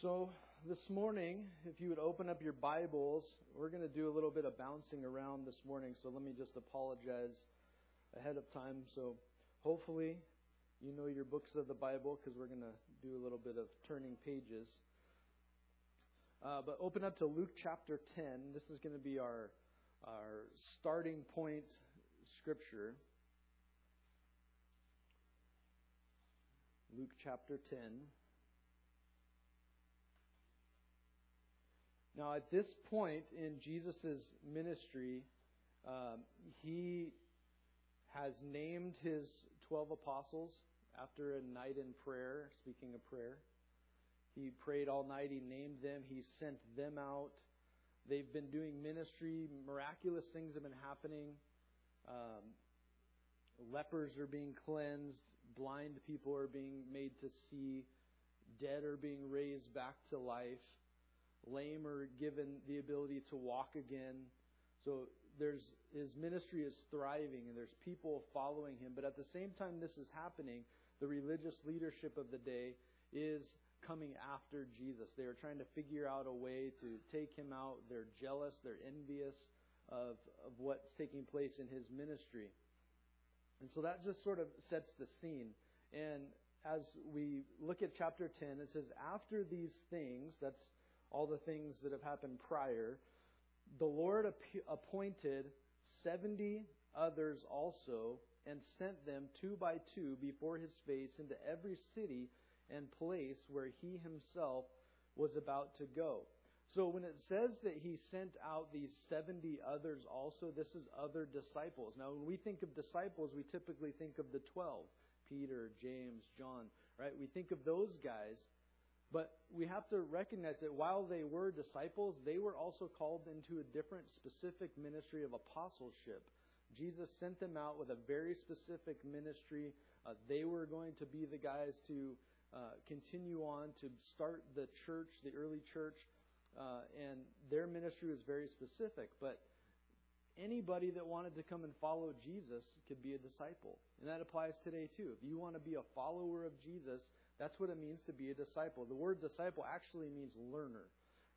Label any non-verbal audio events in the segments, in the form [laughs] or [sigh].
So, this morning, if you would open up your Bibles, we're going to do a little bit of bouncing around this morning. So, let me just apologize ahead of time. So, hopefully, you know your books of the Bible because we're going to do a little bit of turning pages. Uh, but open up to Luke chapter 10. This is going to be our, our starting point scripture. Luke chapter 10. Now, at this point in Jesus' ministry, um, he has named his 12 apostles after a night in prayer, speaking of prayer. He prayed all night, he named them, he sent them out. They've been doing ministry, miraculous things have been happening. Um, lepers are being cleansed, blind people are being made to see, dead are being raised back to life lame are given the ability to walk again. So there's his ministry is thriving and there's people following him. But at the same time this is happening, the religious leadership of the day is coming after Jesus. They are trying to figure out a way to take him out. They're jealous, they're envious of, of what's taking place in his ministry. And so that just sort of sets the scene. And as we look at chapter 10, it says, After these things, that's all the things that have happened prior, the Lord appointed 70 others also and sent them two by two before his face into every city and place where he himself was about to go. So when it says that he sent out these 70 others also, this is other disciples. Now, when we think of disciples, we typically think of the 12 Peter, James, John, right? We think of those guys. But we have to recognize that while they were disciples, they were also called into a different specific ministry of apostleship. Jesus sent them out with a very specific ministry. Uh, they were going to be the guys to uh, continue on to start the church, the early church, uh, and their ministry was very specific. But anybody that wanted to come and follow Jesus could be a disciple. And that applies today too. If you want to be a follower of Jesus, that's what it means to be a disciple. The word disciple actually means learner,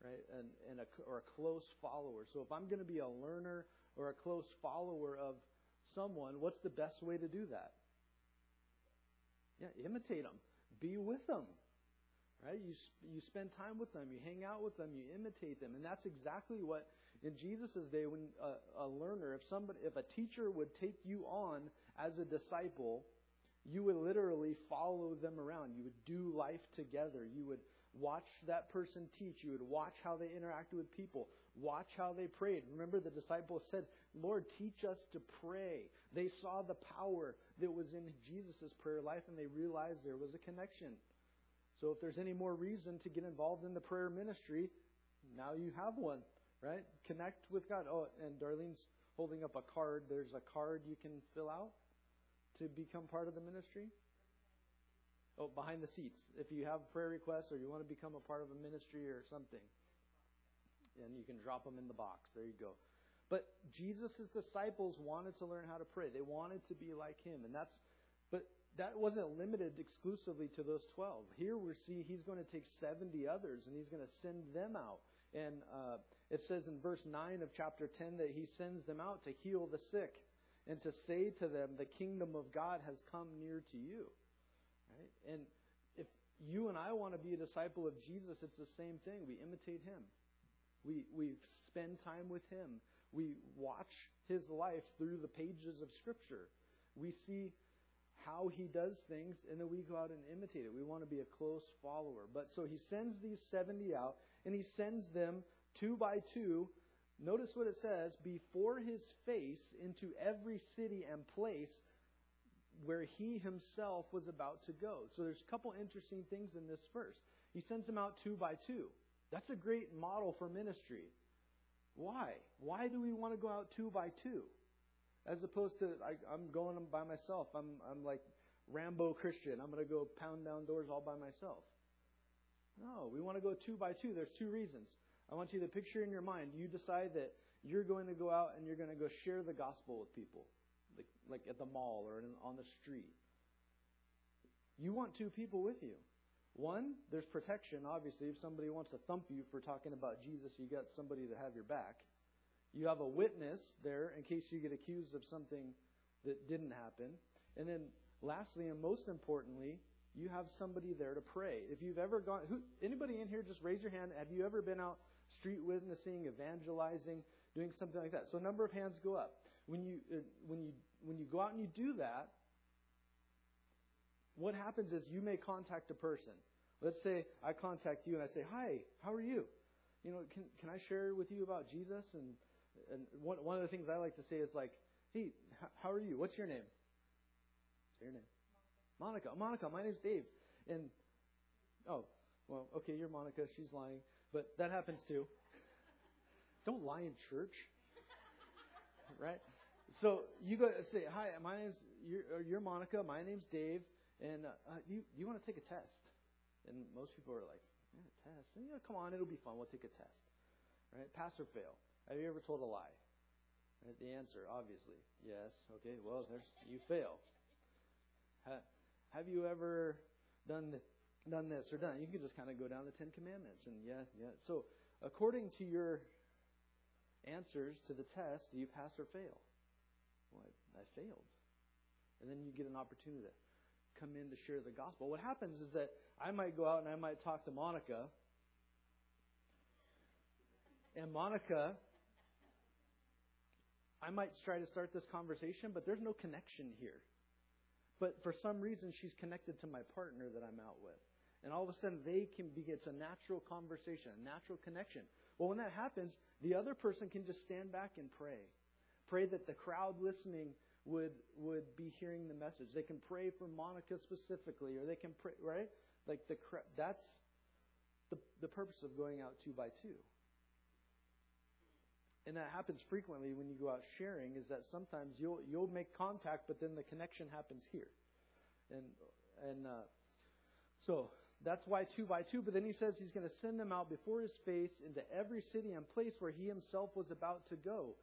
right? And, and a, or a close follower. So if I'm going to be a learner or a close follower of someone, what's the best way to do that? Yeah, imitate them. Be with them. Right? You, you spend time with them. You hang out with them. You imitate them. And that's exactly what, in Jesus' day, when a, a learner, if somebody, if a teacher would take you on as a disciple, you would literally follow them around. You would do life together. You would watch that person teach. You would watch how they interacted with people. Watch how they prayed. Remember, the disciples said, Lord, teach us to pray. They saw the power that was in Jesus' prayer life and they realized there was a connection. So, if there's any more reason to get involved in the prayer ministry, now you have one, right? Connect with God. Oh, and Darlene's holding up a card. There's a card you can fill out to become part of the ministry? Oh, behind the seats. If you have prayer requests or you want to become a part of a ministry or something, and you can drop them in the box. There you go. But Jesus' disciples wanted to learn how to pray. They wanted to be like him. And that's but that wasn't limited exclusively to those 12. Here we see he's going to take 70 others and he's going to send them out. And uh, it says in verse 9 of chapter 10 that he sends them out to heal the sick and to say to them, the kingdom of God has come near to you. Right? And if you and I want to be a disciple of Jesus, it's the same thing. We imitate him. We, we spend time with him. We watch his life through the pages of Scripture. We see how he does things, and then we go out and imitate it. We want to be a close follower. But so he sends these 70 out, and he sends them two by two Notice what it says before his face into every city and place where he himself was about to go. So there's a couple interesting things in this verse. He sends them out two by two. That's a great model for ministry. Why? Why do we want to go out two by two? As opposed to I, am going by myself. I'm I'm like Rambo Christian. I'm going to go pound down doors all by myself. No, we want to go two by two. There's two reasons. I want you to picture in your mind, you decide that you're going to go out and you're going to go share the gospel with people, like, like at the mall or in, on the street. You want two people with you. One, there's protection, obviously. If somebody wants to thump you for talking about Jesus, you got somebody to have your back. You have a witness there in case you get accused of something that didn't happen. And then lastly and most importantly, you have somebody there to pray. If you've ever gone who anybody in here just raise your hand, have you ever been out street witnessing, evangelizing, doing something like that? So a number of hands go up. When you uh, when you when you go out and you do that, what happens is you may contact a person. Let's say I contact you and I say, "Hi, how are you? You know, can can I share with you about Jesus?" And and one one of the things I like to say is like, "Hey, how are you? What's your name?" What's your name? Monica. Monica, my name's Dave. And oh, well, okay, you're Monica. She's lying, but that happens too. Don't lie in church, right? So you go say, "Hi, my name's you're, you're Monica. My name's Dave." And uh, you you want to take a test? And most people are like, yeah, test. And, you know, come on, it'll be fun. We'll take a test. Right? Pass or fail. Have you ever told a lie? Right? The answer, obviously, yes. Okay. Well, there's you fail. Ha, have you ever done the, done this or done? You can just kind of go down the Ten Commandments and yeah, yeah. So according to your answers to the test, do you pass or fail? Well, I, I failed. And then you get an opportunity to come in to share the gospel. What happens is that I might go out and I might talk to Monica. And Monica, I might try to start this conversation, but there's no connection here. But for some reason, she's connected to my partner that I'm out with. And all of a sudden, they can be, it's a natural conversation, a natural connection. Well, when that happens, the other person can just stand back and pray. Pray that the crowd listening would would be hearing the message. They can pray for Monica specifically, or they can pray right. Like the that's the the purpose of going out two by two. And that happens frequently when you go out sharing. Is that sometimes you'll you'll make contact, but then the connection happens here, and and uh, so that's why two by two. But then he says he's going to send them out before his face into every city and place where he himself was about to go.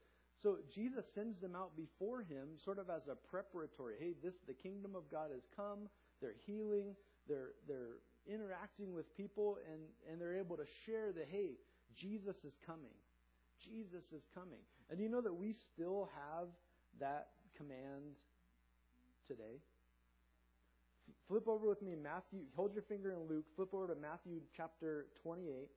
So Jesus sends them out before him, sort of as a preparatory. Hey, this the kingdom of God has come. They're healing. They're they're interacting with people, and and they're able to share that hey, Jesus is coming. Jesus is coming. And you know that we still have that command today? Flip over with me Matthew. Hold your finger in Luke. Flip over to Matthew chapter 28,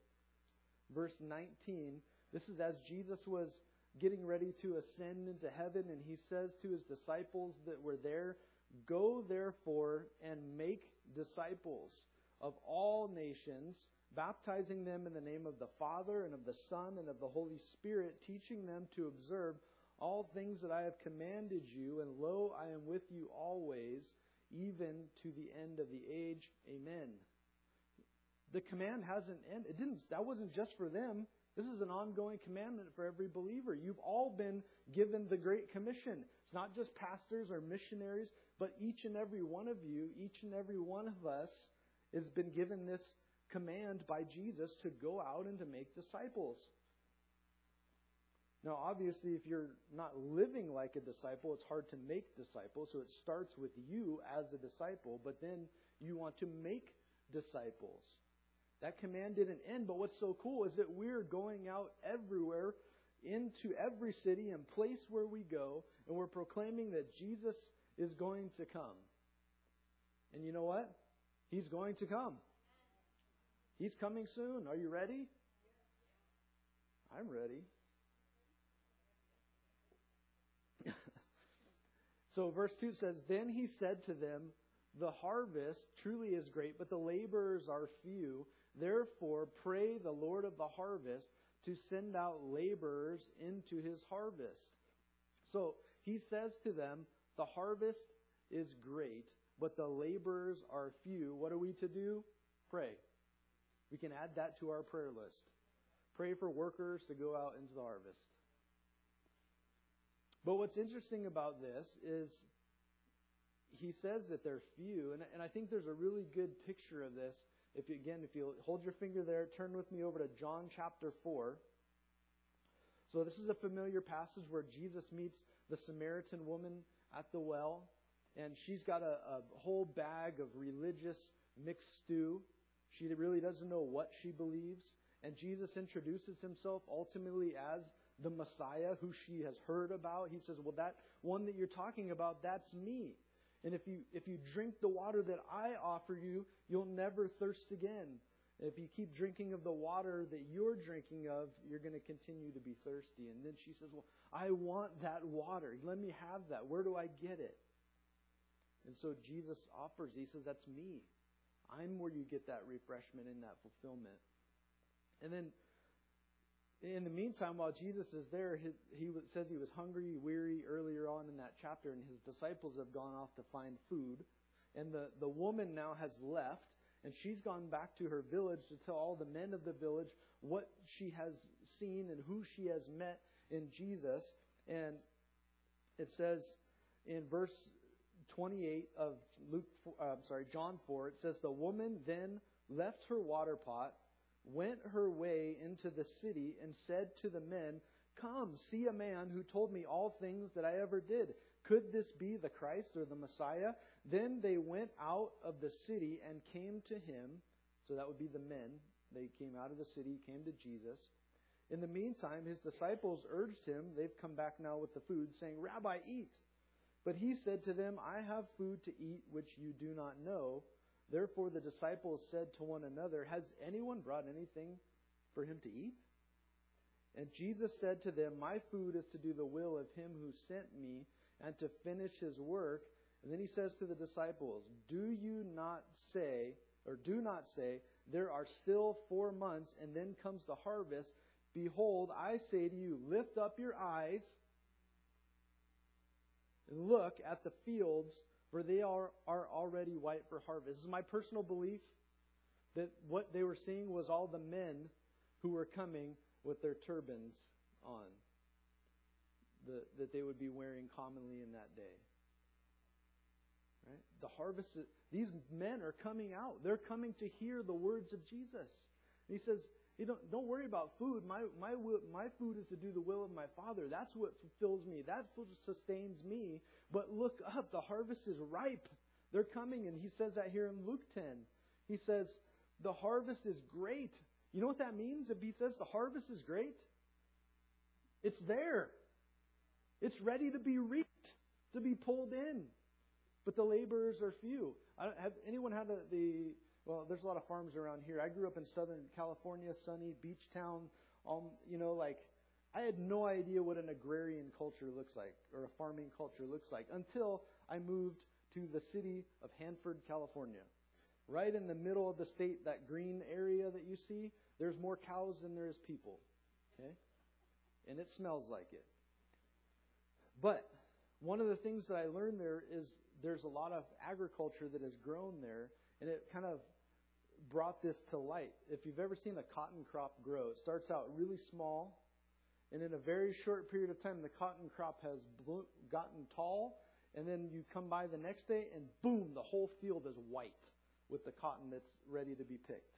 verse 19. This is as Jesus was getting ready to ascend into heaven, and he says to his disciples that were there, Go therefore and make disciples of all nations, baptizing them in the name of the Father and of the Son and of the Holy Spirit, teaching them to observe all things that I have commanded you, and lo, I am with you always, even to the end of the age. Amen. The command hasn't ended. It didn't. That wasn't just for them. This is an ongoing commandment for every believer. You've all been given the Great Commission. It's not just pastors or missionaries, but each and every one of you, each and every one of us, has been given this command by Jesus to go out and to make disciples. Now, obviously, if you're not living like a disciple, it's hard to make disciples. So it starts with you as a disciple, but then you want to make disciples. That command didn't end, but what's so cool is that we're going out everywhere into every city and place where we go, and we're proclaiming that Jesus is going to come. And you know what? He's going to come. He's coming soon. Are you ready? I'm ready. So verse 2 says, Then he said to them, The harvest truly is great, but the laborers are few. Therefore, pray the Lord of the harvest to send out laborers into his harvest. So he says to them, The harvest is great, but the laborers are few. What are we to do? Pray. We can add that to our prayer list. Pray for workers to go out into the harvest. But what's interesting about this is he says that they're few, and, and I think there's a really good picture of this if you, again, if you hold your finger there, turn with me over to John chapter 4. So this is a familiar passage where Jesus meets the Samaritan woman at the well, and she's got a, a whole bag of religious mixed stew. She really doesn't know what she believes. And Jesus introduces himself ultimately as the Messiah who she has heard about. He says, Well, that one that you're talking about, that's me. And if you, if you drink the water that I offer you, you'll never thirst again. If you keep drinking of the water that you're drinking of, you're going to continue to be thirsty. And then she says, Well, I want that water. Let me have that. Where do I get it? And so Jesus offers, He says, That's me. I'm where you get that refreshment and that fulfillment. And then in the meantime, while Jesus is there, he, he says he was hungry, weary earlier on in that chapter, and his disciples have gone off to find food. And the, the woman now has left, and she's gone back to her village to tell all the men of the village what she has seen and who she has met in Jesus. And it says in verse 28 of Luke, uh, sorry, John 4, it says, The woman then left her water pot went her way into the city and said to the men, Come, see a man who told me all things that I ever did. Could this be the Christ or the Messiah? Then they went out of the city and came to him. So that would be the men. They came out of the city, came to Jesus. In the meantime, his disciples urged him, they've come back now with the food, saying, Rabbi, eat. But he said to them, I have food to eat which you do not know. Therefore the disciples said to one another, Has anyone brought anything for him to eat? And Jesus said to them, My food is to do the will of him who sent me and to finish his work. And then he says to the disciples, Do you not say, or do not say, There are still four months, and then comes the harvest. Behold, I say to you, Lift up your eyes and look at the fields for they are, are already white for harvest. This is my personal belief that what they were seeing was all the men who were coming with their turbans on the, that they would be wearing commonly in that day. Right? The harvest, these men are coming out. They're coming to hear the words of Jesus. he says, you don't, don't worry about food. My, my, my food is to do the will of my Father. That's what fulfills me. That sustains me. But look up. The harvest is ripe. They're coming. And he says that here in Luke 10. He says, the harvest is great. You know what that means? If he says the harvest is great, it's there. It's ready to be reaped, to be pulled in. But the laborers are few. have anyone had the, the well, there's a lot of farms around here. I grew up in Southern California, sunny beach town. Um, you know, like I had no idea what an agrarian culture looks like or a farming culture looks like until I moved to the city of Hanford, California. Right in the middle of the state, that green area that you see, there's more cows than there is people. Okay? And it smells like it. But one of the things that I learned there is there's a lot of agriculture that has grown there and it kind of brought this to light. If you've ever seen a cotton crop grow, it starts out really small, and in a very short period of time, the cotton crop has gotten tall, and then you come by the next day, and boom, the whole field is white with the cotton that's ready to be picked.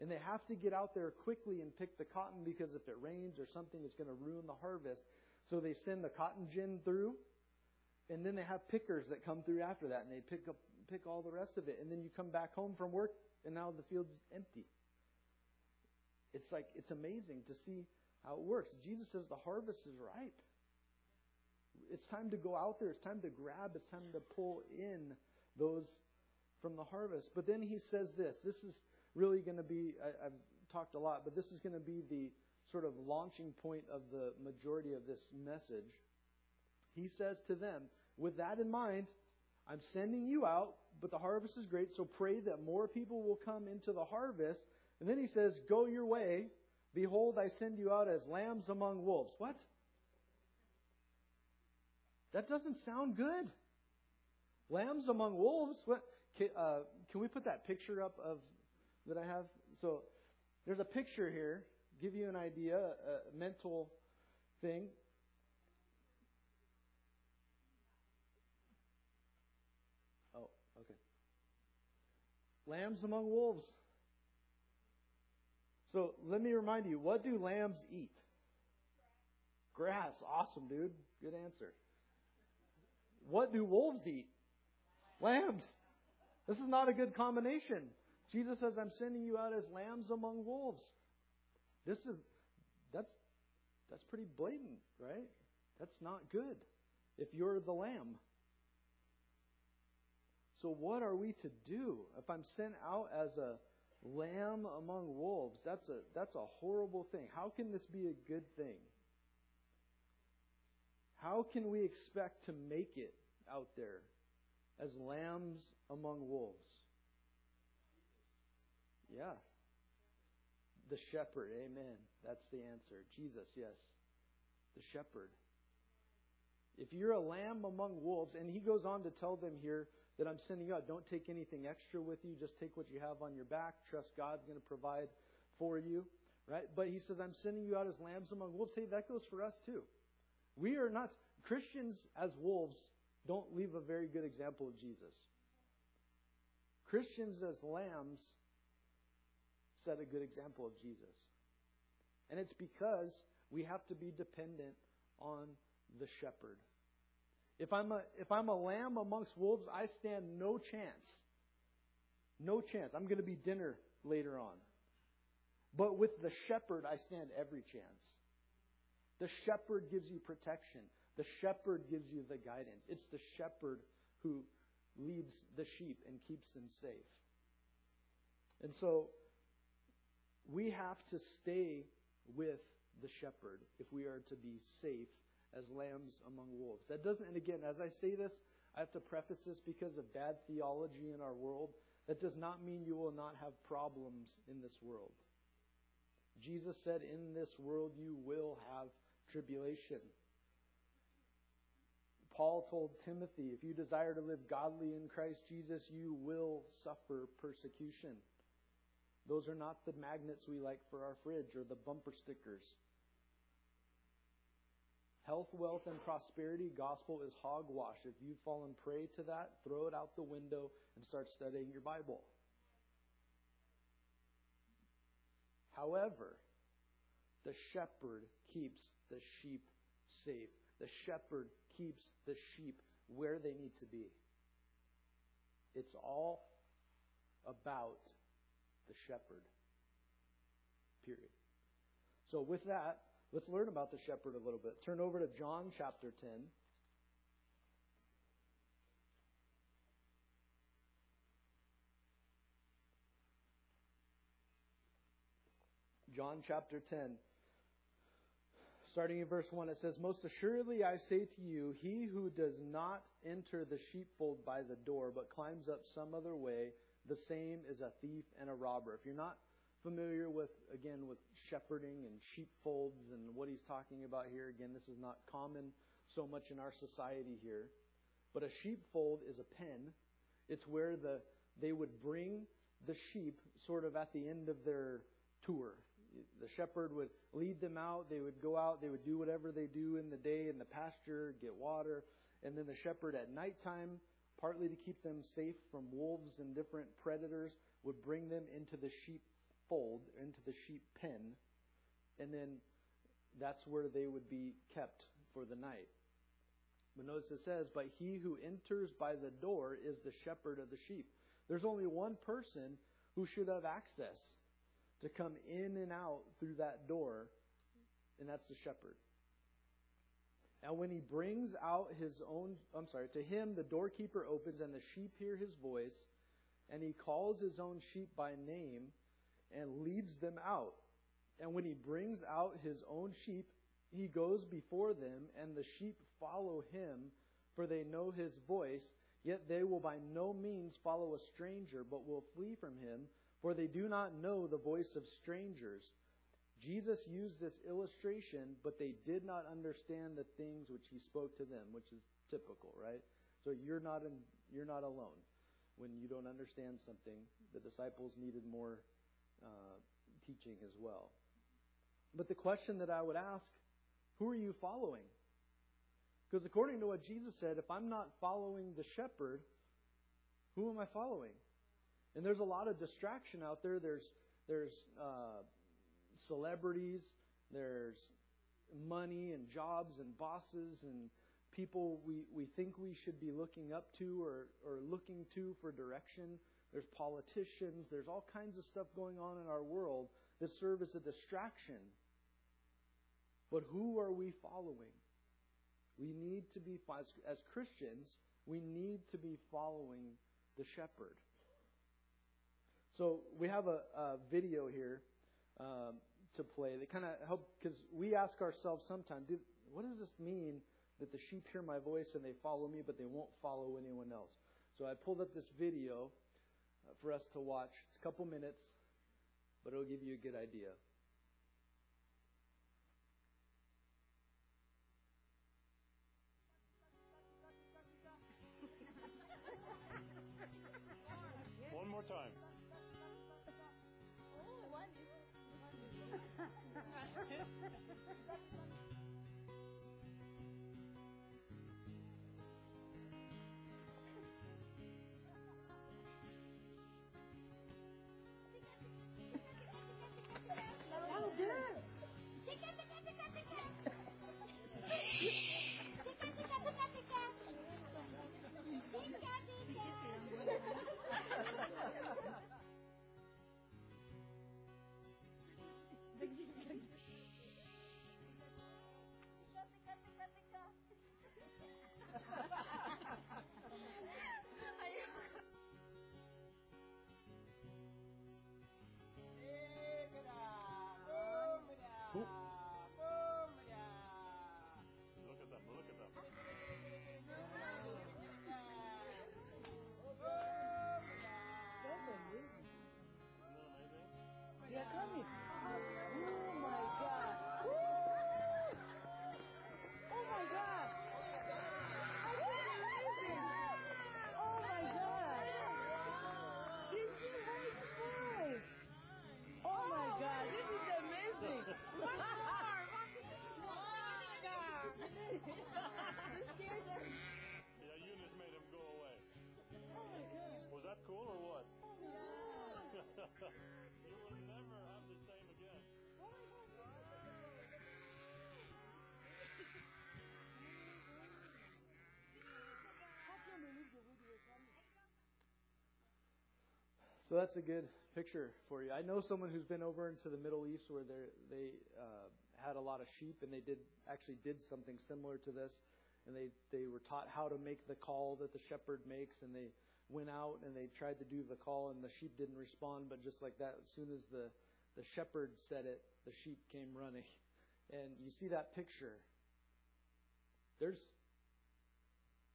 And they have to get out there quickly and pick the cotton because if it rains or something, it's going to ruin the harvest. So they send the cotton gin through, and then they have pickers that come through after that, and they pick up pick all the rest of it. And then you come back home from work and now the field's empty. It's like, it's amazing to see how it works. Jesus says the harvest is ripe. It's time to go out there. It's time to grab. It's time to pull in those from the harvest. But then he says this. This is really going to be, I, I've talked a lot, but this is going to be the sort of launching point of the majority of this message. He says to them, with that in mind, I'm sending you out, but the harvest is great, so pray that more people will come into the harvest. And then he says, Go your way. Behold, I send you out as lambs among wolves. What? That doesn't sound good. Lambs among wolves? What? Can, uh, can we put that picture up of that I have? So there's a picture here. Give you an idea, a mental thing. Lambs among wolves. So let me remind you, what do lambs eat? Grass. Awesome, dude. Good answer. What do wolves eat? Lambs. This is not a good combination. Jesus says, I'm sending you out as lambs among wolves. This is that's that's pretty blatant, right? That's not good if you're the lamb. So what are we to do if I'm sent out as a lamb among wolves? That's a that's a horrible thing. How can this be a good thing? How can we expect to make it out there as lambs among wolves? Yeah. The shepherd, amen. That's the answer. Jesus, yes. The shepherd. If you're a lamb among wolves, and he goes on to tell them here that I'm sending you out, don't take anything extra with you, just take what you have on your back. Trust God's going to provide for you. Right? But he says, I'm sending you out as lambs among wolves. Hey, that goes for us too. We are not, Christians as wolves don't leave a very good example of Jesus. Christians as lambs set a good example of Jesus. And it's because we have to be dependent on the shepherd. If I'm a, if I'm a lamb amongst wolves, I stand no chance. No chance. I'm going to be dinner later on. But with the shepherd, I stand every chance. The shepherd gives you protection. The shepherd gives you the guidance. It's the shepherd who leads the sheep and keeps them safe. And so we have to stay with the shepherd if we are to be safe as lambs among wolves. That doesn't, and again, as I say this, I have to preface this because of bad theology in our world. That does not mean you will not have problems in this world. Jesus said, In this world you will have tribulation. Paul told Timothy, If you desire to live godly in Christ Jesus, you will suffer persecution. Those are not the magnets we like for our fridge or the bumper stickers. Health, wealth, and prosperity gospel is hogwash. If you've fallen prey to that, throw it out the window and start studying your Bible. However, the shepherd keeps the sheep safe. The shepherd keeps the sheep where they need to be. It's all about the shepherd. Period. So, with that, let's learn about the shepherd a little bit. Turn over to John chapter 10. John chapter 10. Starting in verse 1, it says, Most assuredly I say to you, he who does not enter the sheepfold by the door, but climbs up some other way, the same is a thief and a robber. If you're not familiar with, again, with shepherding and sheepfolds and what he's talking about here, again, this is not common so much in our society here. But a sheepfold is a pen. It's where the they would bring the sheep sort of at the end of their tour. The shepherd would lead them out. They would go out. They would do whatever they do in the day in the pasture, get water. And then the shepherd at nighttime partly to keep them safe from wolves and different predators, would bring them into the sheep fold, into the sheep pen, and then that's where they would be kept for the night. But notice it says, But he who enters by the door is the shepherd of the sheep. There's only one person who should have access to come in and out through that door, and that's the shepherd. And when he brings out his own, I'm sorry, to him the doorkeeper opens, and the sheep hear his voice, and he calls his own sheep by name and leads them out. And when he brings out his own sheep, he goes before them, and the sheep follow him, for they know his voice. Yet they will by no means follow a stranger, but will flee from him, for they do not know the voice of strangers. Jesus used this illustration, but they did not understand the things which he spoke to them, which is typical, right? So you're not in, you're not alone when you don't understand something. The disciples needed more uh, teaching as well. But the question that I would ask, who are you following? Because according to what Jesus said, if I'm not following the shepherd, who am I following? And there's a lot of distraction out there. There's there's uh, celebrities, there's money and jobs and bosses and people we, we think we should be looking up to or, or looking to for direction there's politicians, there's all kinds of stuff going on in our world that serve as a distraction. But who are we following? We need to be, as Christians, we need to be following the shepherd. So we have a, a video here um, to play that kind of help because we ask ourselves sometimes, what does this mean that the sheep hear my voice and they follow me, but they won't follow anyone else? So I pulled up this video for us to watch. It's a couple minutes, but it'll give you a good idea. [laughs] you will never have the same again. So that's a good picture for you. I know someone who's been over into the Middle East where they they uh, had a lot of sheep, and they did actually did something similar to this, and they they were taught how to make the call that the shepherd makes, and they went out and they tried to do the call, and the sheep didn't respond. But just like that, as soon as the the shepherd said it, the sheep came running, [laughs] and you see that picture. There's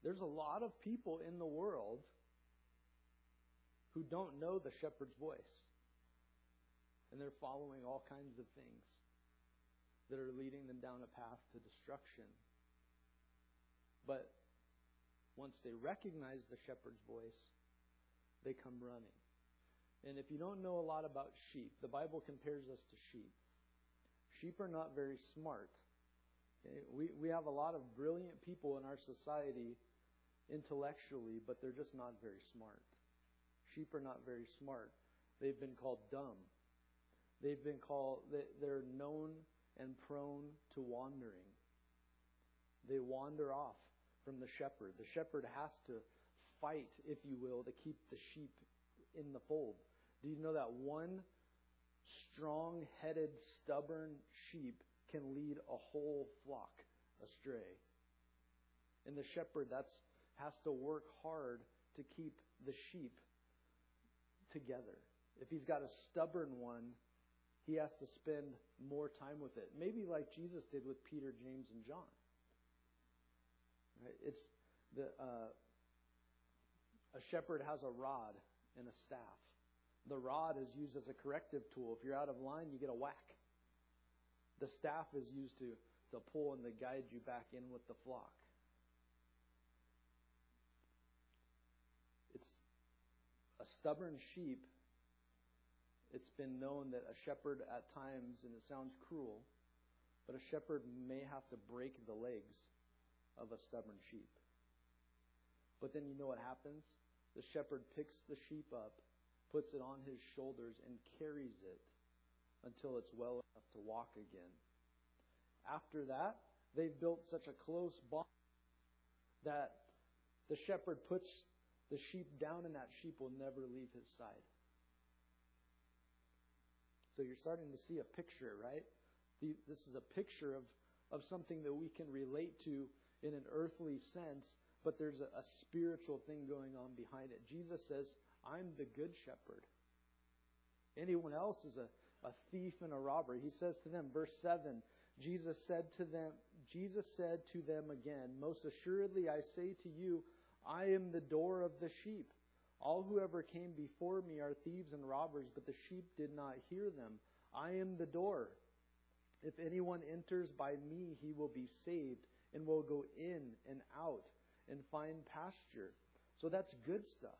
there's a lot of people in the world who don't know the shepherd's voice. And they're following all kinds of things that are leading them down a path to destruction. But once they recognize the shepherd's voice, they come running. And if you don't know a lot about sheep, the Bible compares us to sheep. Sheep are not very smart. Okay? We, we have a lot of brilliant people in our society intellectually, but they're just not very smart. Sheep are not very smart. They've been called dumb. They've been called, they're known and prone to wandering. They wander off from the shepherd. The shepherd has to fight, if you will, to keep the sheep in the fold. Do you know that one strong headed, stubborn sheep can lead a whole flock astray? And the shepherd that's has to work hard to keep the sheep together. If he's got a stubborn one, he has to spend more time with it. Maybe like Jesus did with Peter, James, and John. It's the uh, a shepherd has a rod and a staff. The rod is used as a corrective tool. If you're out of line, you get a whack. The staff is used to, to pull and to guide you back in with the flock. It's a stubborn sheep. It's been known that a shepherd at times, and it sounds cruel, but a shepherd may have to break the legs of a stubborn sheep. But then you know what happens? The shepherd picks the sheep up, puts it on his shoulders, and carries it until it's well enough to walk again. After that, they've built such a close bond that the shepherd puts the sheep down, and that sheep will never leave his side. So you're starting to see a picture, right? This is a picture of, of something that we can relate to in an earthly sense, but there's a, a spiritual thing going on behind it. Jesus says, I'm the good shepherd. Anyone else is a, a thief and a robber. He says to them, verse 7, Jesus said to them, Jesus said to them again, Most assuredly I say to you, I am the door of the sheep. All who ever came before me are thieves and robbers, but the sheep did not hear them. I am the door. If anyone enters by me, he will be saved and will go in and out and find pasture. So that's good stuff.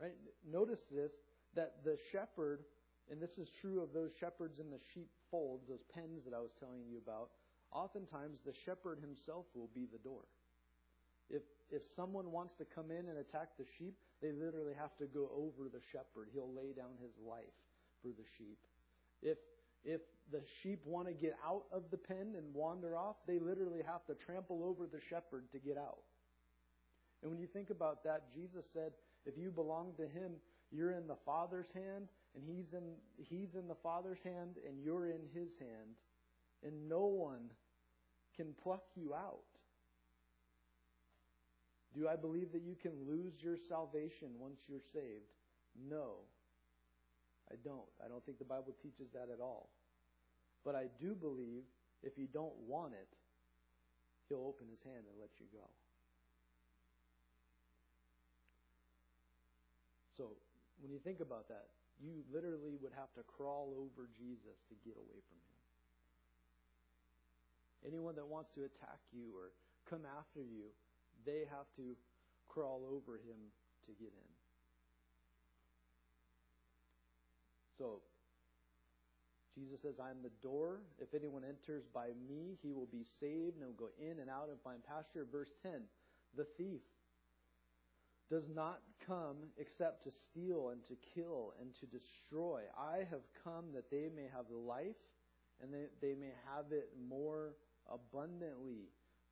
Right? Notice this that the shepherd, and this is true of those shepherds in the sheep folds, those pens that I was telling you about, oftentimes the shepherd himself will be the door. If if someone wants to come in and attack the sheep, they literally have to go over the shepherd. He'll lay down his life for the sheep. If if the sheep want to get out of the pen and wander off, they literally have to trample over the shepherd to get out. And when you think about that, Jesus said, if you belong to him, you're in the Father's hand, and he's in he's in the Father's hand, and you're in his hand, and no one can pluck you out. Do I believe that you can lose your salvation once you're saved? No. I don't. I don't think the Bible teaches that at all. But I do believe if you don't want it, he'll open his hand and let you go. So, when you think about that, you literally would have to crawl over Jesus to get away from him. Anyone that wants to attack you or come after you, they have to crawl over him to get in. So, Jesus says, I am the door. If anyone enters by me, he will be saved and will go in and out and find pasture. Verse 10 The thief does not come except to steal and to kill and to destroy. I have come that they may have life and that they may have it more abundantly.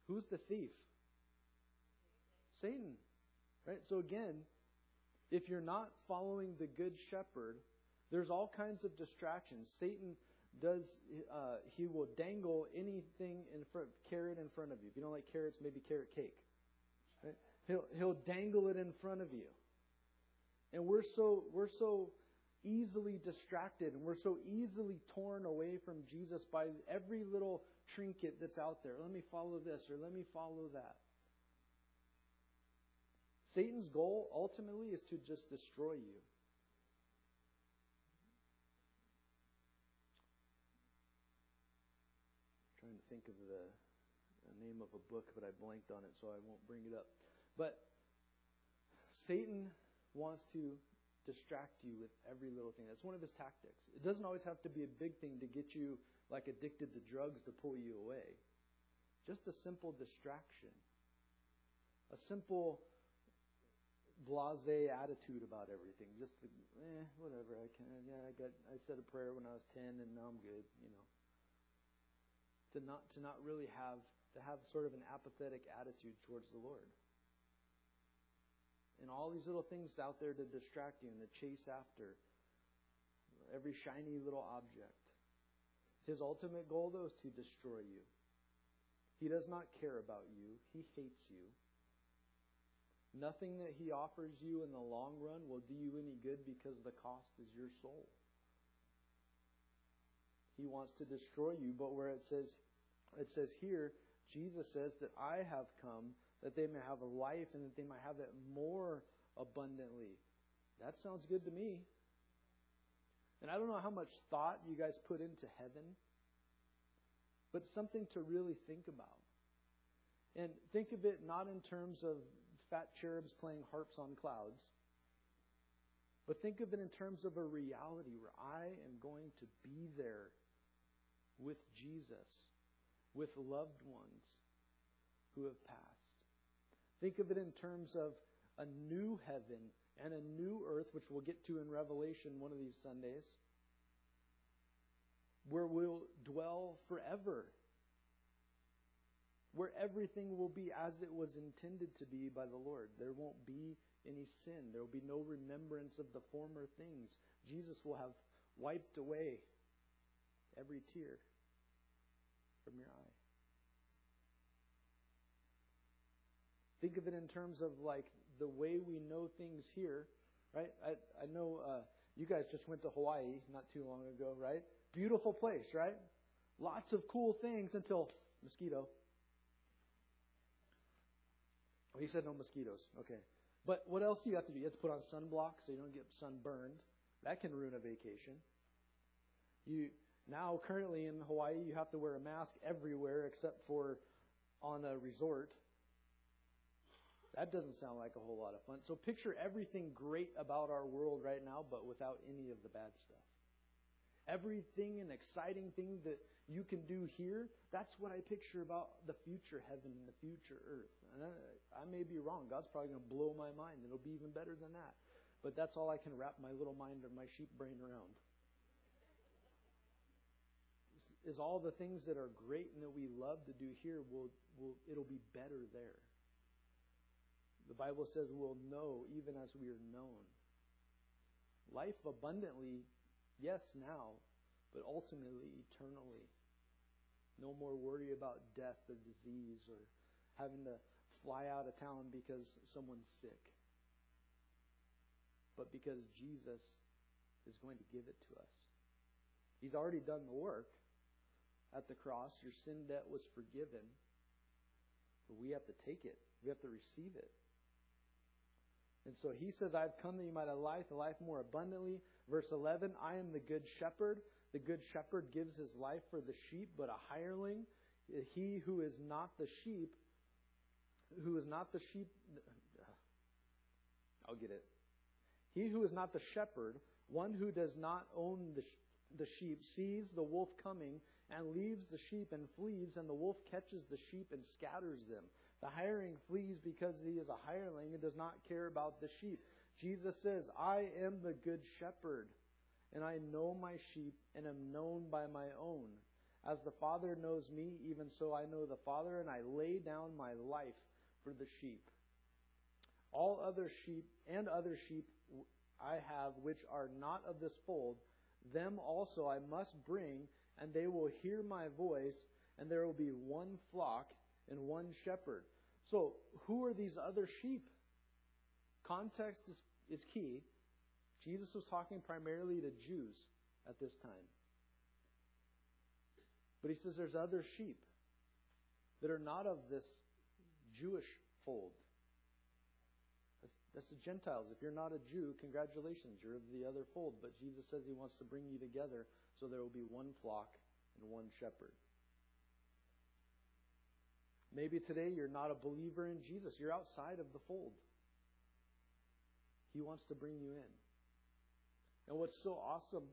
Who's the thief? Satan. Right? So again, if you're not following the good shepherd, there's all kinds of distractions. Satan does uh, he will dangle anything in front carrot in front of you. If you don't like carrots, maybe carrot cake. Right? He'll he'll dangle it in front of you. And we're so we're so easily distracted and we're so easily torn away from Jesus by every little trinket that's out there. Let me follow this or let me follow that. Satan's goal ultimately is to just destroy you. I'm trying to think of the, name of a book, but I blanked on it, so I won't bring it up. But Satan wants to distract you with every little thing. That's one of his tactics. It doesn't always have to be a big thing to get you like addicted to drugs to pull you away. Just a simple distraction. A simple blase attitude about everything. Just eh, whatever. I can. Yeah, I got. I said a prayer when I was ten, and now I'm good. You know. To not to not really have to have sort of an apathetic attitude towards the Lord. And all these little things out there to distract you and to chase after every shiny little object. His ultimate goal, though, is to destroy you. He does not care about you. He hates you. Nothing that he offers you in the long run will do you any good because the cost is your soul. He wants to destroy you, but where it says it says here, Jesus says that I have come that they may have a life and that they might have it more abundantly. That sounds good to me. And I don't know how much thought you guys put into heaven, but something to really think about. And think of it not in terms of fat cherubs playing harps on clouds. But think of it in terms of a reality where I am going to be there with Jesus, with loved ones who have passed. Think of it in terms of a new heaven and a new earth, which we'll get to in Revelation one of these Sundays, where we'll dwell forever where everything will be as it was intended to be by the Lord. There won't be any sin. There will be no remembrance of the former things. Jesus will have wiped away every tear from your eye. Think of it in terms of like the way we know things here, right? I, I know uh, you guys just went to Hawaii not too long ago, right? Beautiful place, right? Lots of cool things until mosquito. Oh, he said no mosquitoes. Okay. But what else do you have to do? You have to put on sunblock so you don't get sunburned. That can ruin a vacation. You now currently in Hawaii you have to wear a mask everywhere except for on a resort. That doesn't sound like a whole lot of fun. So picture everything great about our world right now, but without any of the bad stuff. Everything and exciting thing that you can do here, that's what I picture about the future heaven and the future earth. And I, I may be wrong. God's probably going to blow my mind. It'll be even better than that. But that's all I can wrap my little mind or my sheep brain around. Is all the things that are great and that we love to do here will will it'll be better there. The Bible says we'll know even as we are known. Life abundantly, yes, now, but ultimately, eternally. No more worry about death or disease or having to fly out of town because someone's sick. But because Jesus is going to give it to us. He's already done the work at the cross. Your sin debt was forgiven. But we have to take it, we have to receive it. And so he says, I've come that you might have life, a life more abundantly. Verse 11, I am the good shepherd. The good shepherd gives his life for the sheep, but a hireling, he who is not the sheep, who is not the sheep, I'll get it. He who is not the shepherd, one who does not own the, the sheep, sees the wolf coming and leaves the sheep and flees, and the wolf catches the sheep and scatters them. The hireling flees because he is a hireling and does not care about the sheep. Jesus says, I am the good shepherd, and I know my sheep and am known by my own. As the Father knows me, even so I know the Father, and I lay down my life for the sheep. All other sheep and other sheep I have which are not of this fold, them also I must bring, and they will hear my voice, and there will be one flock and one shepherd. So, who are these other sheep? Context is, is key. Jesus was talking primarily to Jews at this time. But he says there's other sheep that are not of this Jewish fold. That's, that's the Gentiles. If you're not a Jew, congratulations, you're of the other fold. But Jesus says he wants to bring you together so there will be one flock and one shepherd. Maybe today you're not a believer in Jesus. You're outside of the fold. He wants to bring you in. And what's so awesome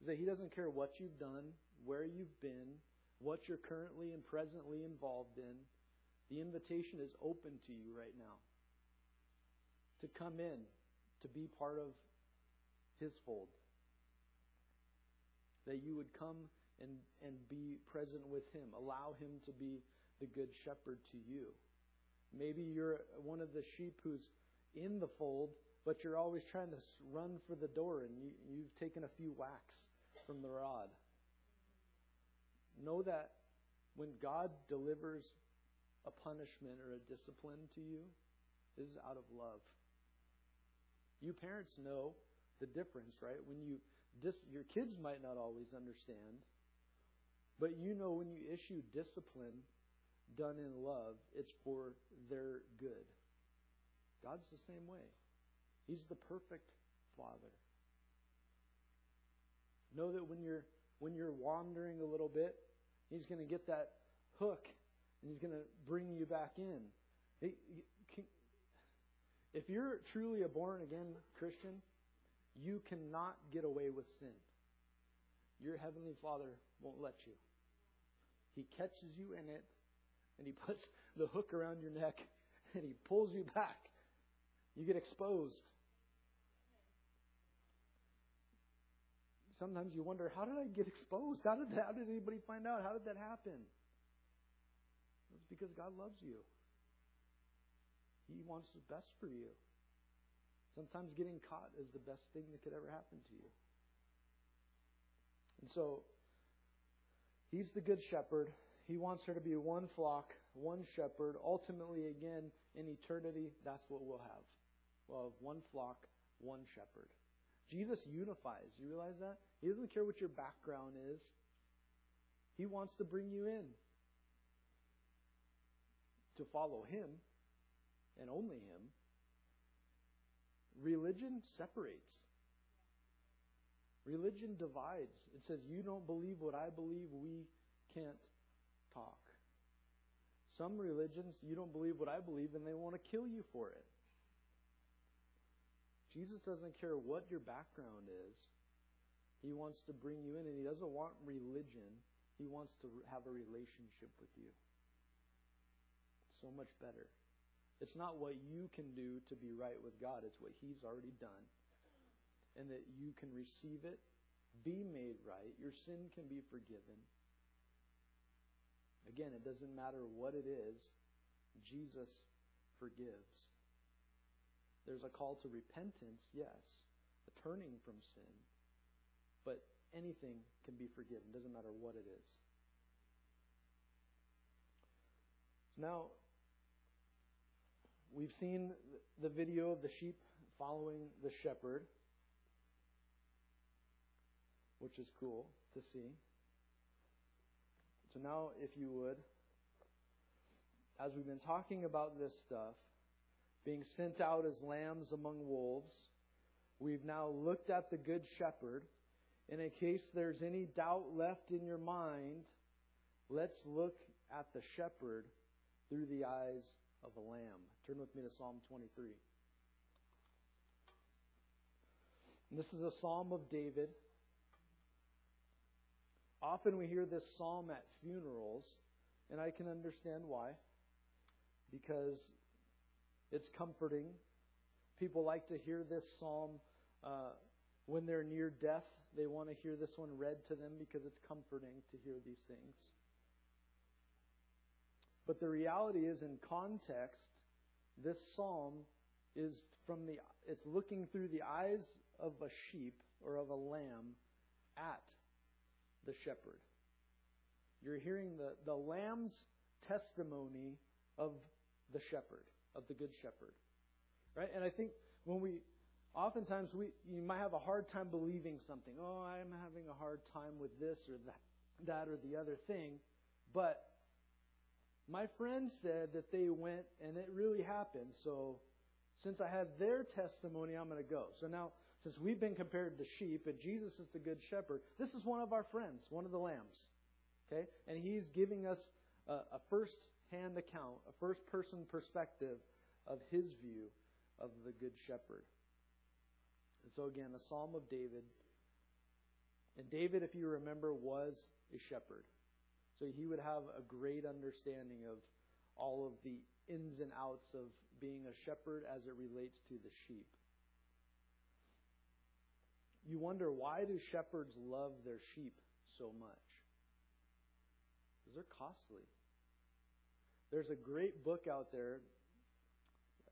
is that He doesn't care what you've done, where you've been, what you're currently and presently involved in. The invitation is open to you right now to come in, to be part of His fold. That you would come and, and be present with Him. Allow Him to be the good shepherd to you. Maybe you're one of the sheep who's in the fold, but you're always trying to run for the door and you, you've taken a few whacks from the rod. Know that when God delivers a punishment or a discipline to you, this is out of love. You parents know the difference, right? When you dis- your kids might not always understand, but you know when you issue discipline done in love, it's for their good. God's the same way. He's the perfect Father. Know that when you're when you're wandering a little bit, He's going to get that hook and He's going to bring you back in. If you're truly a born again Christian, you cannot get away with sin. Your Heavenly Father won't let you. He catches you in it and he [laughs] puts the hook around your neck and he pulls you back. You get exposed. Sometimes you wonder, how did I get exposed? How did, how did anybody find out? How did that happen? It's because God loves you. He wants the best for you. Sometimes getting caught is the best thing that could ever happen to you. And so, He's the good shepherd. He wants her to be one flock, one shepherd. Ultimately, again, in eternity, that's what we'll have. We'll have one flock, one shepherd. Jesus unifies. You realize that? He doesn't care what your background is. He wants to bring you in to follow Him and only Him. Religion separates. Religion divides. It says, You don't believe what I believe, we can't talk. Some religions, you don't believe what I believe, and they want to kill you for it. Jesus doesn't care what your background is. He wants to bring you in, and He doesn't want religion. He wants to have a relationship with you. So much better. It's not what you can do to be right with God, it's what He's already done and that you can receive it, be made right, your sin can be forgiven. Again, it doesn't matter what it is, Jesus forgives. There's a call to repentance, yes, a turning from sin, but anything can be forgiven, doesn't matter what it is. Now, we've seen the video of the sheep following the shepherd which is cool to see. So now, if you would, as we've been talking about this stuff, being sent out as lambs among wolves, we've now looked at the Good Shepherd. And in case there's any doubt left in your mind, let's look at the shepherd through the eyes of a lamb. Turn with me to Psalm 23. And this is a psalm of David. Often we hear this psalm at funerals, and I can understand why. Because it's comforting. People like to hear this psalm uh, when they're near death. They want to hear this one read to them because it's comforting to hear these things. But the reality is, in context, this psalm is from the it's looking through the eyes of a sheep or of a lamb at the shepherd. You're hearing the, the lamb's testimony of the shepherd, of the good shepherd. Right? And I think when we oftentimes we you might have a hard time believing something. Oh, I'm having a hard time with this or that that or the other thing. But my friend said that they went and it really happened. So since I have their testimony, I'm going to go. So now since we've been compared to sheep and Jesus is the good shepherd, this is one of our friends, one of the lambs. Okay? And he's giving us a, a first hand account, a first person perspective of his view of the good shepherd. And so again, a psalm of David. And David, if you remember, was a shepherd. So he would have a great understanding of all of the ins and outs of being a shepherd as it relates to the sheep you wonder why do shepherds love their sheep so much? Because they're costly. There's a great book out there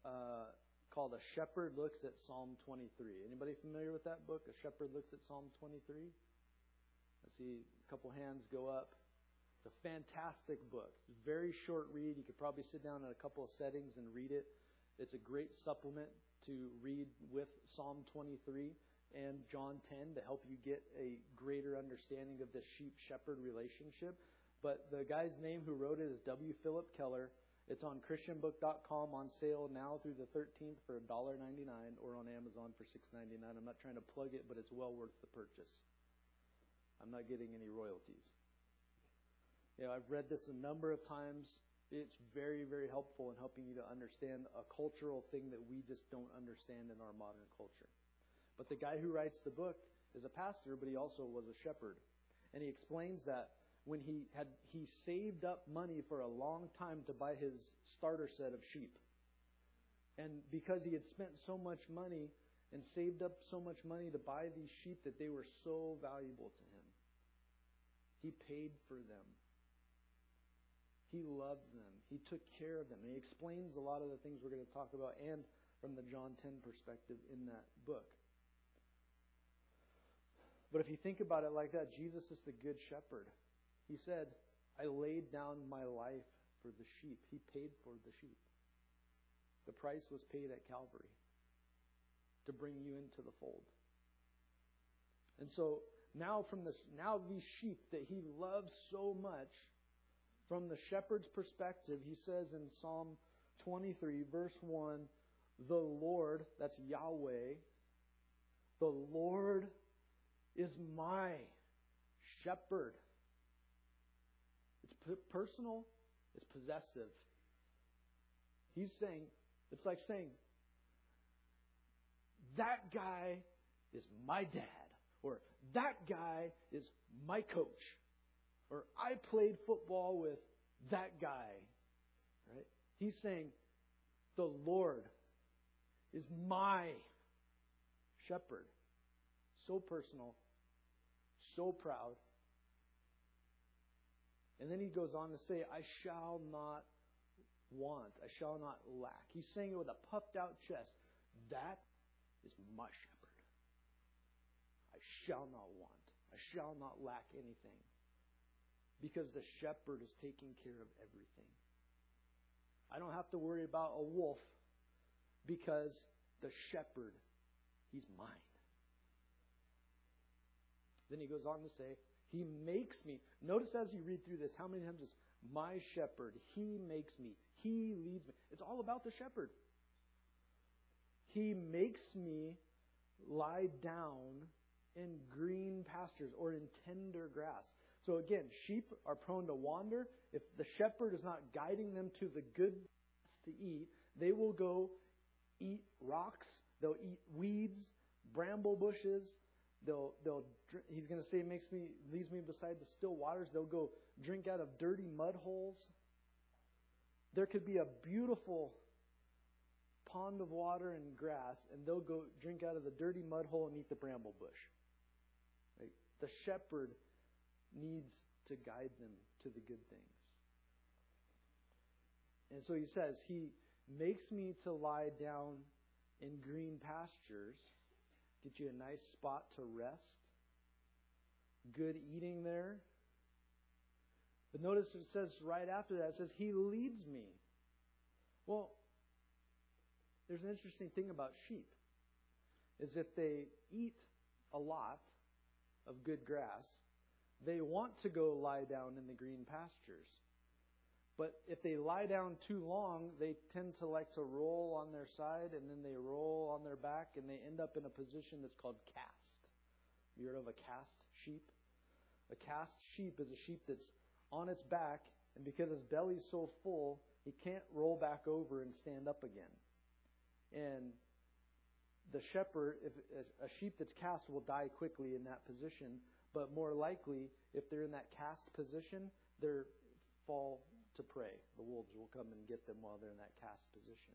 uh, called A Shepherd Looks at Psalm 23. Anybody familiar with that book? A Shepherd Looks at Psalm 23? I see a couple hands go up. It's a fantastic book. It's a very short read. You could probably sit down in a couple of settings and read it. It's a great supplement to read with Psalm 23 and John 10 to help you get a greater understanding of the sheep shepherd relationship. But the guy's name who wrote it is W. Philip Keller. It's on ChristianBook.com on sale now through the 13th for $1.99 or on Amazon for $6.99. I'm not trying to plug it, but it's well worth the purchase. I'm not getting any royalties. You know, I've read this a number of times. It's very, very helpful in helping you to understand a cultural thing that we just don't understand in our modern culture. But the guy who writes the book is a pastor, but he also was a shepherd. And he explains that when he had he saved up money for a long time to buy his starter set of sheep. And because he had spent so much money and saved up so much money to buy these sheep that they were so valuable to him, he paid for them. He loved them. He took care of them. And he explains a lot of the things we're going to talk about and from the John 10 perspective in that book. But if you think about it like that, Jesus is the good shepherd. He said, I laid down my life for the sheep. He paid for the sheep. The price was paid at Calvary to bring you into the fold. And so now from this now these sheep that he loves so much from the shepherd's perspective, he says in Psalm 23 verse 1, the Lord, that's Yahweh, the Lord is my shepherd. It's personal, it's possessive. He's saying, it's like saying, that guy is my dad, or that guy is my coach, or I played football with that guy. Right? He's saying, the Lord is my shepherd. So personal, so proud. And then he goes on to say, I shall not want, I shall not lack. He's saying it with a puffed out chest. That is my shepherd. I shall not want, I shall not lack anything. Because the shepherd is taking care of everything. I don't have to worry about a wolf because the shepherd, he's mine. Then he goes on to say, He makes me. Notice as you read through this, how many times is my shepherd, He makes me, He leads me. It's all about the shepherd. He makes me lie down in green pastures or in tender grass. So again, sheep are prone to wander. If the shepherd is not guiding them to the good to eat, they will go eat rocks, they'll eat weeds, bramble bushes, They'll, they'll, he's going to say, makes me, leads me beside the still waters. They'll go drink out of dirty mud holes. There could be a beautiful pond of water and grass, and they'll go drink out of the dirty mud hole and eat the bramble bush. Right? The shepherd needs to guide them to the good things. And so he says, He makes me to lie down in green pastures get you a nice spot to rest, good eating there. But notice it says right after that, it says, He leads me. Well, there's an interesting thing about sheep is if they eat a lot of good grass, they want to go lie down in the green pastures. But if they lie down too long, they tend to like to roll on their side and then they roll on their back and they end up in a position that's called cast. You heard of a cast sheep? A cast sheep is a sheep that's on its back and because his belly's so full, he can't roll back over and stand up again. And the shepherd, if a sheep that's cast will die quickly in that position, but more likely, if they're in that cast position, they fall to prey. The wolves will come and get them while they're in that cast position.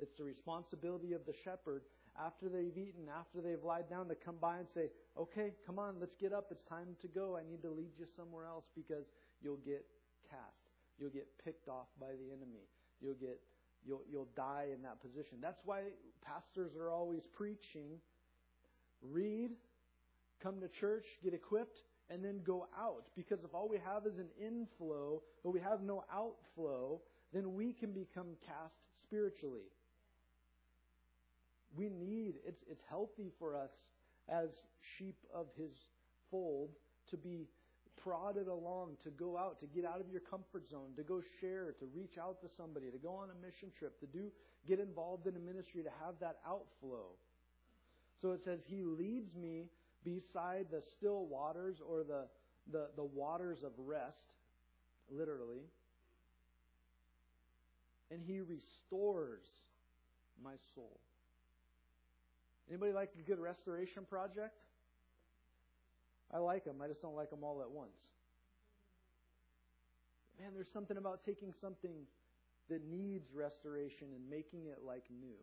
It's the responsibility of the shepherd after they've eaten, after they've lied down, to come by and say, Okay, come on, let's get up. It's time to go. I need to lead you somewhere else because you'll get cast. You'll get picked off by the enemy. You'll get you'll you'll die in that position. That's why pastors are always preaching read, come to church, get equipped, and then go out. Because if all we have is an inflow, but we have no outflow, then we can become cast spiritually. We need, it's, it's healthy for us as sheep of his fold to be prodded along, to go out, to get out of your comfort zone, to go share, to reach out to somebody, to go on a mission trip, to do, get involved in a ministry, to have that outflow. So it says, He leads me beside the still waters or the, the, the waters of rest, literally. And he restores my soul. Anybody like a good restoration project? I like them. I just don't like them all at once. Man, there's something about taking something that needs restoration and making it like new.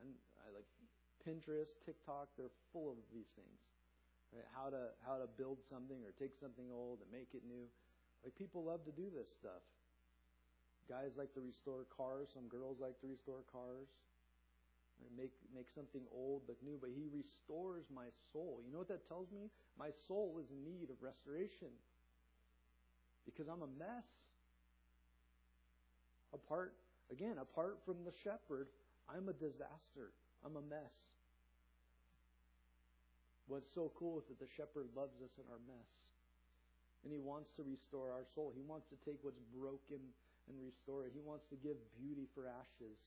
And I like Pinterest, TikTok, they're full of these things. Right? How to how to build something or take something old and make it new. Like people love to do this stuff. Guys like to restore cars. Some girls like to restore cars. Make make something old but new. But He restores my soul. You know what that tells me? My soul is in need of restoration because I'm a mess. Apart again, apart from the shepherd, I'm a disaster. I'm a mess. What's so cool is that the shepherd loves us in our mess. And he wants to restore our soul. He wants to take what's broken and restore it. He wants to give beauty for ashes,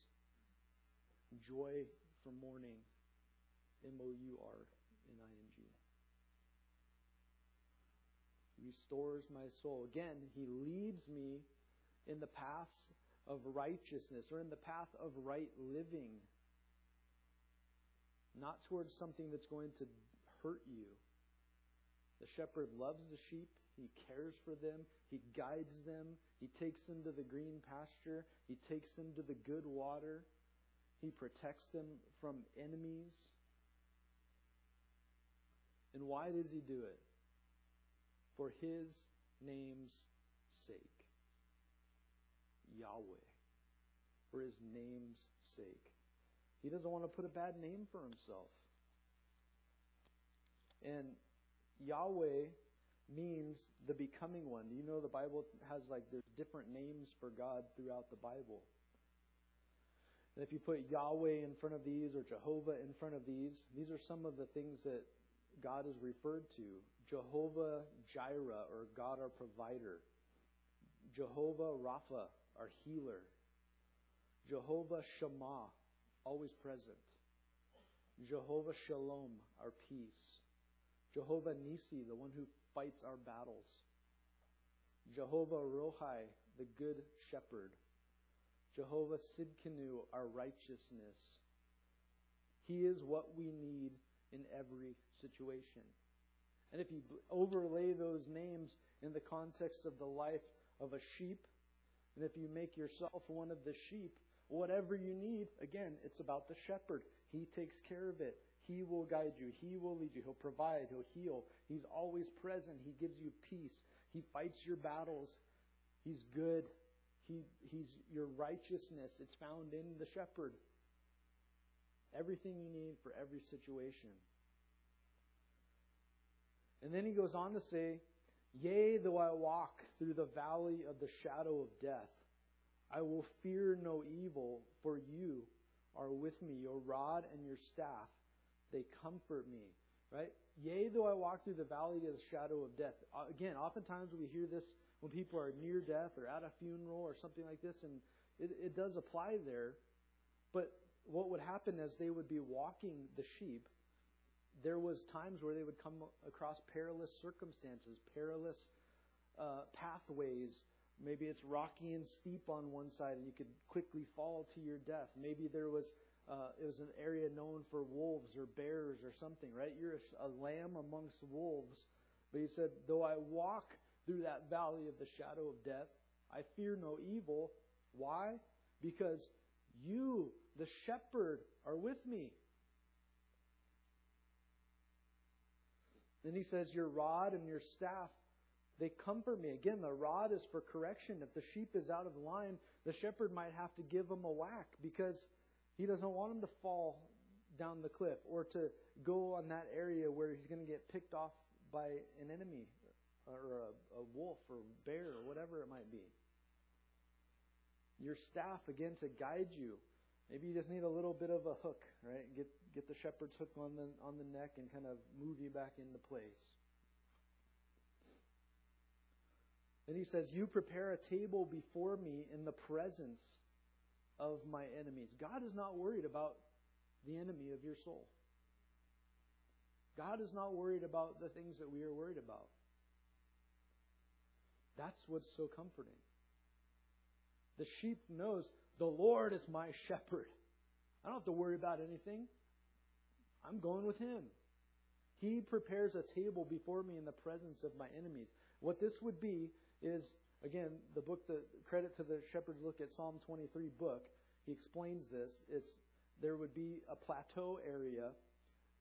joy for mourning. M O U R N I N G. Restores my soul. Again, he leads me in the paths of righteousness or in the path of right living, not towards something that's going to hurt you. The shepherd loves the sheep. He cares for them. He guides them. He takes them to the green pasture. He takes them to the good water. He protects them from enemies. And why does he do it? For his name's sake. Yahweh. For his name's sake. He doesn't want to put a bad name for himself. And Yahweh means the becoming one. You know the Bible has like there's different names for God throughout the Bible. And if you put Yahweh in front of these or Jehovah in front of these, these are some of the things that God is referred to. Jehovah Jireh or God our provider. Jehovah Rapha, our healer. Jehovah Shammah, always present. Jehovah Shalom, our peace. Jehovah Nisi, the one who fights our battles. Jehovah Rohi, the good shepherd. Jehovah Sidkenu, our righteousness. He is what we need in every situation. And if you overlay those names in the context of the life of a sheep, and if you make yourself one of the sheep, whatever you need, again, it's about the shepherd. He takes care of it. He will guide you. He will lead you. He'll provide. He'll heal. He's always present. He gives you peace. He fights your battles. He's good. He, he's your righteousness. It's found in the shepherd. Everything you need for every situation. And then he goes on to say, Yea, though I walk through the valley of the shadow of death, I will fear no evil, for you are with me. Your rod and your staff, they comfort me. Right? Yea, though I walk through the valley of the shadow of death. Uh, again, oftentimes we hear this when people are near death or at a funeral or something like this, and it, it does apply there. But what would happen as they would be walking the sheep, there was times where they would come across perilous circumstances, perilous uh, pathways. Maybe it's rocky and steep on one side, and you could quickly fall to your death. Maybe there was uh, it was an area known for wolves or bears or something, right? You're a, a lamb amongst wolves. But he said, Though I walk through that valley of the shadow of death, I fear no evil. Why? Because you, the shepherd, are with me. Then he says, Your rod and your staff, they comfort me. Again, the rod is for correction. If the sheep is out of line, the shepherd might have to give them a whack because he doesn't want him to fall down the cliff or to go on that area where he's going to get picked off by an enemy or a, a wolf or bear or whatever it might be. Your staff, again, to guide you. Maybe you just need a little bit of a hook, right? Get get the shepherd's hook on the on the neck and kind of move you back into place. Then he says, "You prepare a table before me in the presence of my enemies. God is not worried about the enemy of your soul. God is not worried about the things that we are worried about. That's what's so comforting. The sheep knows the Lord is my shepherd. I don't have to worry about anything. I'm going with him. He prepares a table before me in the presence of my enemies. What this would be is Again, the book, the credit to the Shepherd's Look at Psalm 23 book, he explains this. It's there would be a plateau area,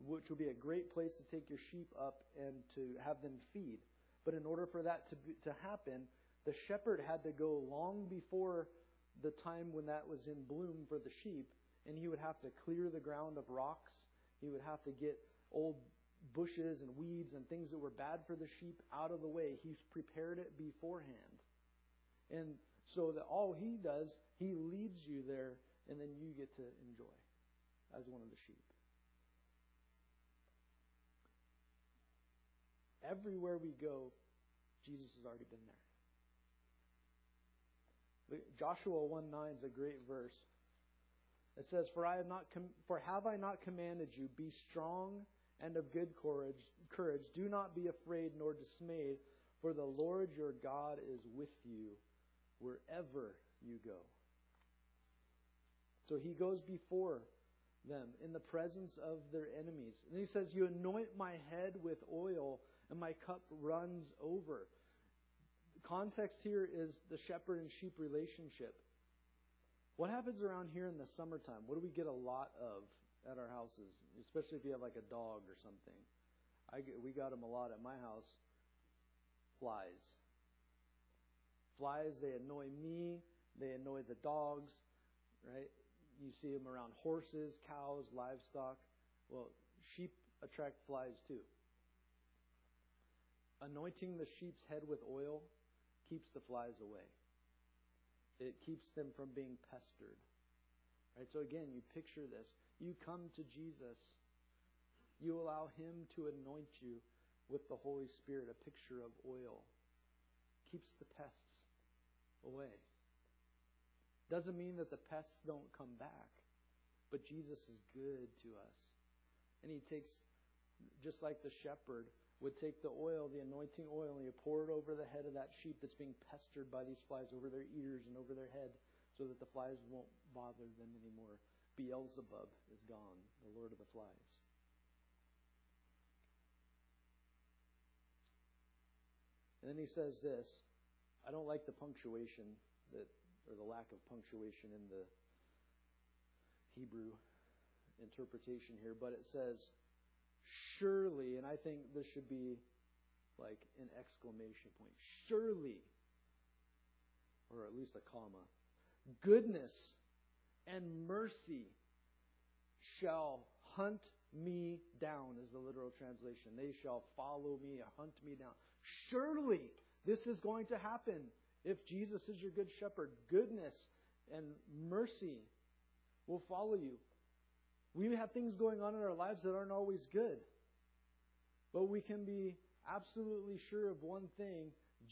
which would be a great place to take your sheep up and to have them feed. But in order for that to, be, to happen, the shepherd had to go long before the time when that was in bloom for the sheep, and he would have to clear the ground of rocks. He would have to get old bushes and weeds and things that were bad for the sheep out of the way. He's prepared it beforehand. And so that all he does, he leads you there, and then you get to enjoy as one of the sheep. Everywhere we go, Jesus has already been there. Joshua 1 9 is a great verse. It says, For I have not com- for have I not commanded you, be strong and of good courage courage. Do not be afraid nor dismayed, for the Lord your God is with you wherever you go. So he goes before them in the presence of their enemies. And he says, You anoint my head with oil, and my cup runs over. The context here is the shepherd and sheep relationship. What happens around here in the summertime? What do we get a lot of at our houses, especially if you have like a dog or something? I get, we got them a lot at my house. Flies. Flies, they annoy me. They annoy the dogs, right? You see them around horses, cows, livestock. Well, sheep attract flies too. Anointing the sheep's head with oil keeps the flies away. It keeps them from being pestered. Right? So again, you picture this. You come to Jesus. You allow him to anoint you with the Holy Spirit, a picture of oil. Keeps the pests away. Doesn't mean that the pests don't come back, but Jesus is good to us. And he takes, just like the shepherd, would take the oil, the anointing oil, and he would pour it over the head of that sheep that's being pestered by these flies, over their ears and over their head, so that the flies won't bother them anymore. Beelzebub is gone, the Lord of the flies. And then he says this. I don't like the punctuation that or the lack of punctuation in the Hebrew interpretation here, but it says surely, and I think this should be like an exclamation point, surely, or at least a comma, goodness and mercy shall hunt me down, is the literal translation. They shall follow me, hunt me down. Surely this is going to happen if Jesus is your good shepherd. Goodness and mercy will follow you. We have things going on in our lives that aren't always good. But we can be absolutely sure of one thing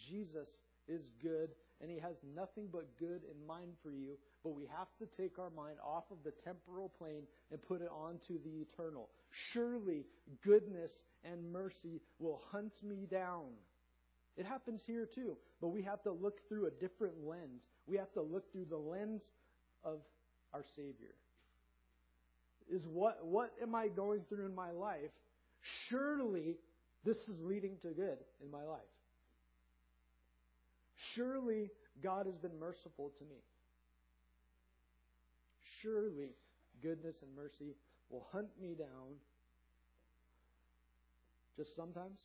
Jesus is good, and He has nothing but good in mind for you. But we have to take our mind off of the temporal plane and put it onto the eternal. Surely goodness and mercy will hunt me down. It happens here too, but we have to look through a different lens. We have to look through the lens of our Savior is what, what am I going through in my life? Surely this is leading to good in my life. Surely God has been merciful to me. Surely goodness and mercy will hunt me down. Just sometimes?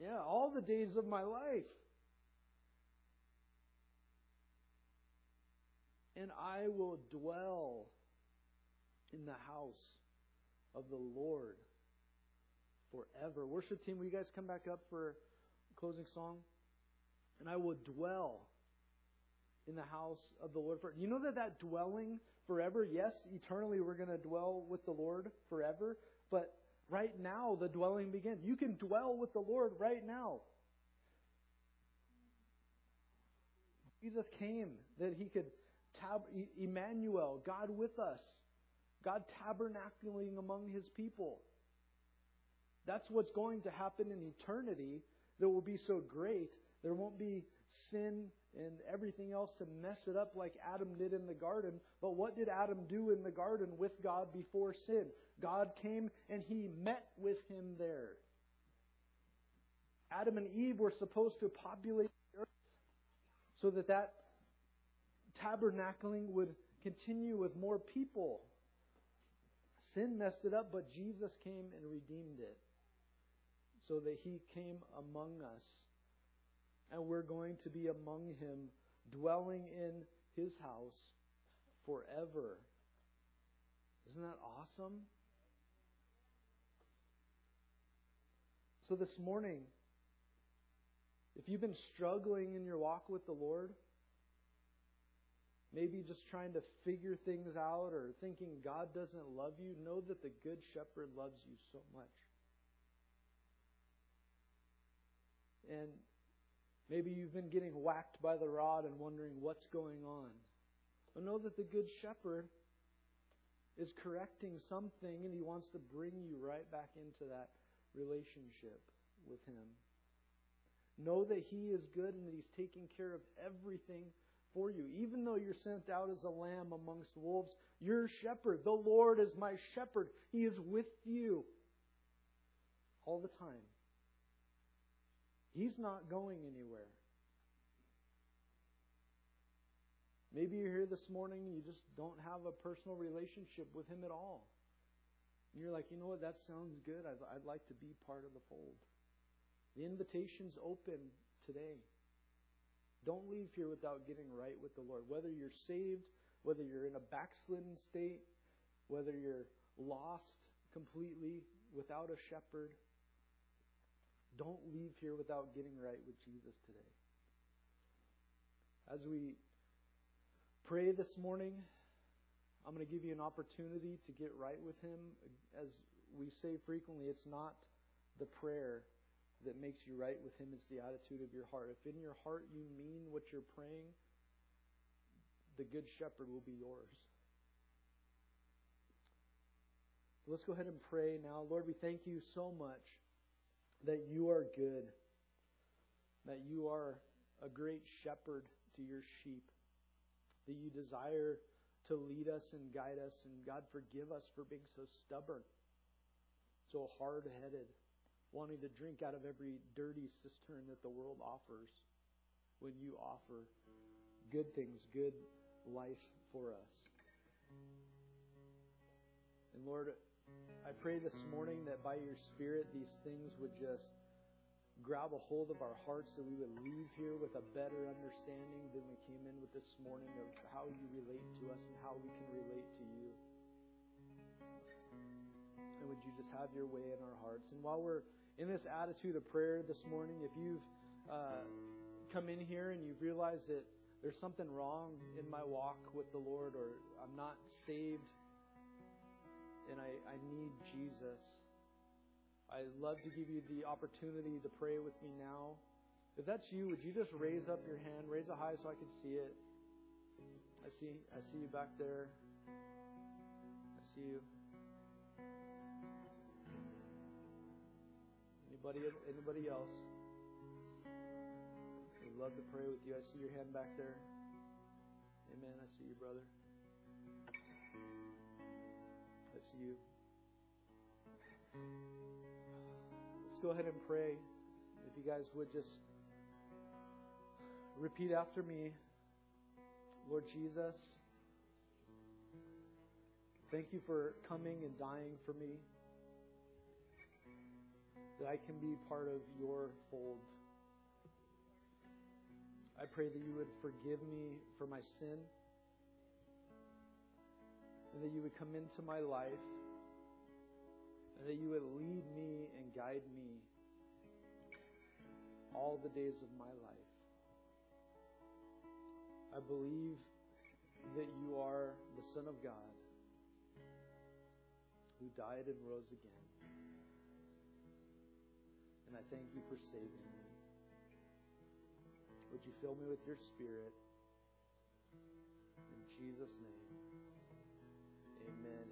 Yeah, all the days of my life. and I will dwell in the house of the Lord forever. Worship team, will you guys come back up for closing song? And I will dwell in the house of the Lord forever. You know that that dwelling forever, yes, eternally we're going to dwell with the Lord forever, but right now the dwelling begins. You can dwell with the Lord right now. Jesus came that he could tab- Emmanuel, God with us, God tabernacling among his people. That's what's going to happen in eternity that will be so great. There won't be sin and everything else to mess it up like Adam did in the garden. But what did Adam do in the garden with God before sin? God came and he met with him there. Adam and Eve were supposed to populate the earth so that that tabernacling would continue with more people. Sin messed it up, but Jesus came and redeemed it. so that he came among us. And we're going to be among him, dwelling in his house forever. Isn't that awesome? So this morning, if you've been struggling in your walk with the Lord, maybe just trying to figure things out or thinking God doesn't love you, know that the Good Shepherd loves you so much. And maybe you've been getting whacked by the rod and wondering what's going on. But know that the Good Shepherd is correcting something and he wants to bring you right back into that relationship with him. Know that he is good and that he's taking care of everything for you. Even though you're sent out as a lamb amongst wolves, your shepherd, the Lord is my shepherd. He is with you all the time. He's not going anywhere. Maybe you're here this morning and you just don't have a personal relationship with Him at all. And you're like, you know what, that sounds good. I'd, I'd like to be part of the fold. The invitation's open today. Don't leave here without getting right with the Lord. Whether you're saved, whether you're in a backslidden state, whether you're lost completely without a shepherd, don't leave here without getting right with Jesus today. As we pray this morning, I'm going to give you an opportunity to get right with Him. As we say frequently, it's not the prayer that makes you right with Him, it's the attitude of your heart. If in your heart you mean what you're praying, the Good Shepherd will be yours. So let's go ahead and pray now. Lord, we thank you so much that you are good, that you are a great shepherd to your sheep, that you desire to lead us and guide us. And God, forgive us for being so stubborn, so hard headed wanting to drink out of every dirty cistern that the world offers when you offer good things, good life for us. And Lord, I pray this morning that by your Spirit, these things would just grab a hold of our hearts that we would leave here with a better understanding than we came in with this morning of how you relate to us and how we can relate to you. And would you just have your way in our hearts? And while we're in this attitude of prayer this morning, if you've uh, come in here and you've realized that there's something wrong in my walk with the Lord, or I'm not saved and I, I need Jesus, I'd love to give you the opportunity to pray with me now. If that's you, would you just raise up your hand, raise it high so I can see it? I see, I see you back there. I see you. Anybody, anybody else? I'd love to pray with you. I see your hand back there. Amen. I see you, brother. You. Let's go ahead and pray. If you guys would just repeat after me Lord Jesus, thank you for coming and dying for me that I can be part of your fold. I pray that you would forgive me for my sin and that you would come into my life and that you would lead me and guide me all the days of my life. I believe that you are the Son of God who died and rose again. And I thank you for saving me. Would you fill me with your spirit? Amen.